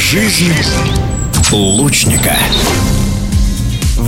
Жизнь лучника.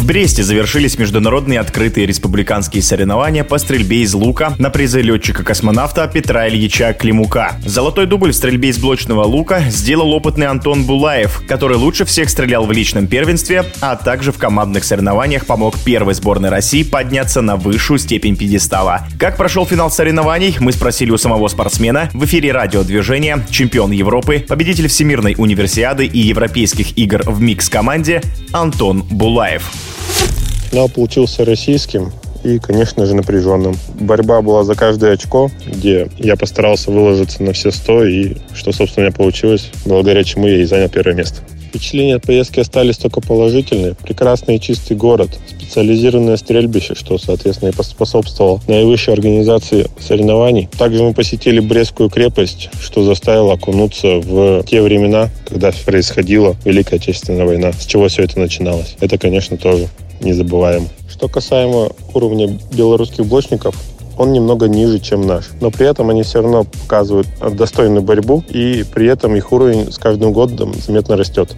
В Бресте завершились международные открытые республиканские соревнования по стрельбе из лука на призы летчика-космонавта Петра Ильича Климука. Золотой дубль в стрельбе из блочного лука сделал опытный Антон Булаев, который лучше всех стрелял в личном первенстве, а также в командных соревнованиях помог первой сборной России подняться на высшую степень пьедестала. Как прошел финал соревнований, мы спросили у самого спортсмена в эфире радиодвижения, чемпион Европы, победитель Всемирной универсиады и европейских игр в микс-команде Антон Булаев. Финал получился российским и, конечно же, напряженным. Борьба была за каждое очко, где я постарался выложиться на все сто, и что, собственно, у меня получилось, благодаря чему я и занял первое место. Впечатления от поездки остались только положительные. Прекрасный и чистый город, специализированное стрельбище, что, соответственно, и поспособствовало наивысшей организации соревнований. Также мы посетили Брестскую крепость, что заставило окунуться в те времена, когда происходила Великая Отечественная война, с чего все это начиналось. Это, конечно, тоже незабываемо. Что касаемо уровня белорусских блочников, он немного ниже, чем наш. Но при этом они все равно показывают достойную борьбу, и при этом их уровень с каждым годом заметно растет.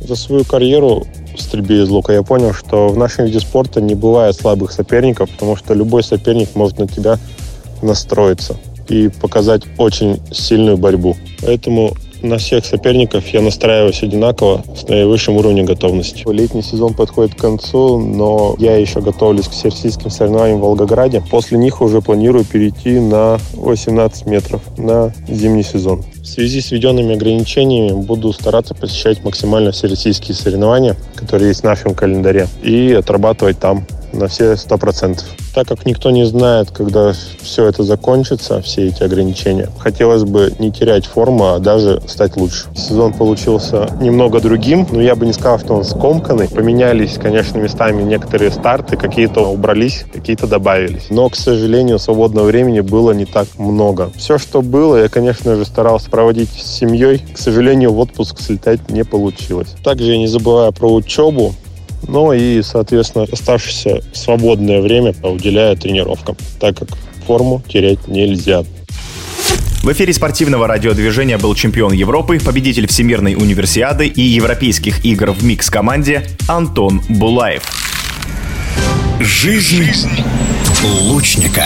За свою карьеру в стрельбе из лука я понял, что в нашем виде спорта не бывает слабых соперников, потому что любой соперник может на тебя настроиться и показать очень сильную борьбу. Поэтому на всех соперников я настраиваюсь одинаково с наивысшим уровнем готовности. Летний сезон подходит к концу, но я еще готовлюсь к всероссийским соревнованиям в Волгограде. После них уже планирую перейти на 18 метров на зимний сезон. В связи с введенными ограничениями буду стараться посещать максимально всероссийские соревнования, которые есть в нашем календаре, и отрабатывать там на все сто процентов так как никто не знает, когда все это закончится, все эти ограничения, хотелось бы не терять форму, а даже стать лучше. Сезон получился немного другим, но я бы не сказал, что он скомканный. Поменялись, конечно, местами некоторые старты, какие-то убрались, какие-то добавились. Но, к сожалению, свободного времени было не так много. Все, что было, я, конечно же, старался проводить с семьей. К сожалению, в отпуск слетать не получилось. Также я не забываю про учебу. Ну и, соответственно, оставшееся свободное время уделяя тренировкам, так как форму терять нельзя. В эфире спортивного радиодвижения был чемпион Европы, победитель Всемирной универсиады и Европейских игр в микс-команде Антон Булаев. Жизнь лучника.